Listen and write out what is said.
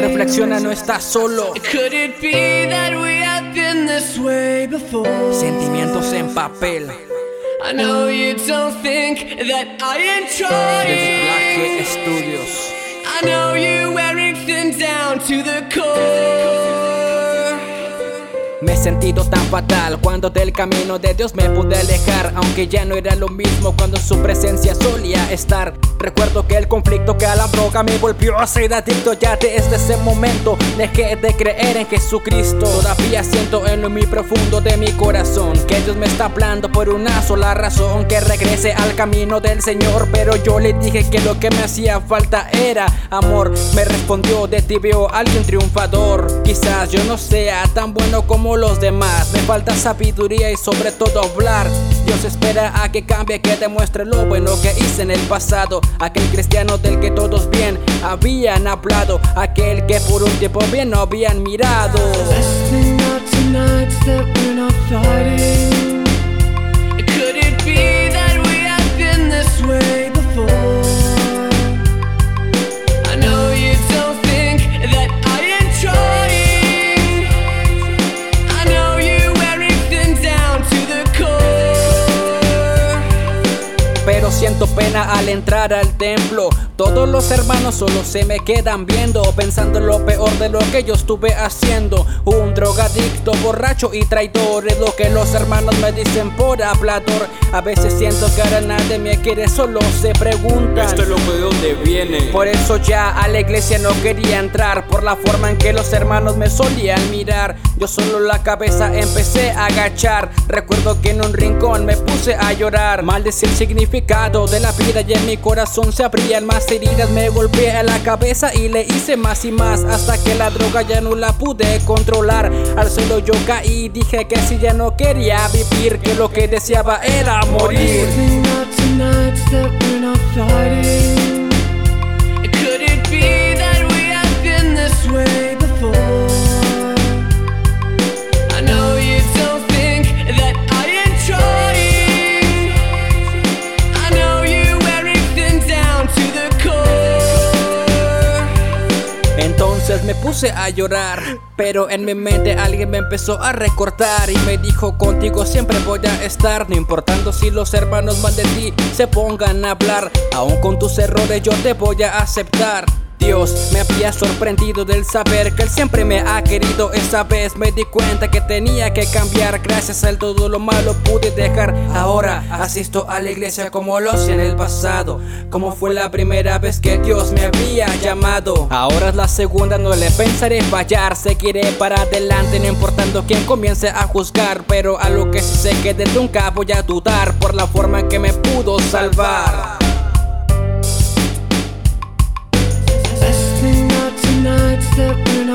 Reflexiona, no estás solo. Could it be that we have been this way before? Sentimientos en papel. I know you don't think that I am Desde trying. Black Studios. I know you wearing thin down to the core. Me he sentido tan fatal cuando del camino de Dios me pude alejar, aunque ya no era lo mismo cuando su presencia solía estar. Recuerdo que el conflicto que a la droga me volvió a ser adicto ya desde ese momento dejé de creer en Jesucristo. Todavía siento en lo muy profundo de mi corazón que Dios me está hablando por una sola razón que regrese al camino del Señor, pero yo le dije que lo que me hacía falta era amor. Me respondió de ti veo alguien triunfador. Quizás yo no sea tan bueno como los demás. Me falta sabiduría y sobre todo hablar. Dios espera a que cambie, que demuestre lo bueno que hice en el pasado. Aquel cristiano del que todos bien habían hablado. Aquel que por un tiempo bien no habían mirado. Pena al entrar al templo. Todos los hermanos solo se me quedan viendo, pensando en lo peor de lo que yo estuve haciendo. Un drogadicto, borracho y traidor es lo que los hermanos me dicen por hablador. A veces siento que ahora nadie me quiere, solo se preguntan. Esto es lo de donde viene. Por eso ya a la iglesia no quería entrar Por la forma en que los hermanos me solían mirar Yo solo la cabeza empecé a agachar Recuerdo que en un rincón me puse a llorar Maldecí el significado de la vida y en mi corazón se abrían más heridas. Me golpeé a la cabeza y le hice más y más Hasta que la droga ya no la pude controlar. Al suelo yo caí dije que si ya no quería vivir Que lo que deseaba era morir me puse a llorar, pero en mi mente alguien me empezó a recortar y me dijo contigo siempre voy a estar, no importando si los hermanos más de ti se pongan a hablar, aún con tus errores yo te voy a aceptar. Dios me había sorprendido del saber que Él siempre me ha querido. Esa vez me di cuenta que tenía que cambiar. Gracias a Él todo lo malo pude dejar. Ahora asisto a la iglesia como lo hacía en el pasado. Como fue la primera vez que Dios me había llamado. Ahora es la segunda, no le pensaré fallar. Seguiré para adelante, no importando quién comience a juzgar. Pero a lo que sí sé que de nunca voy a dudar por la forma en que me pudo salvar.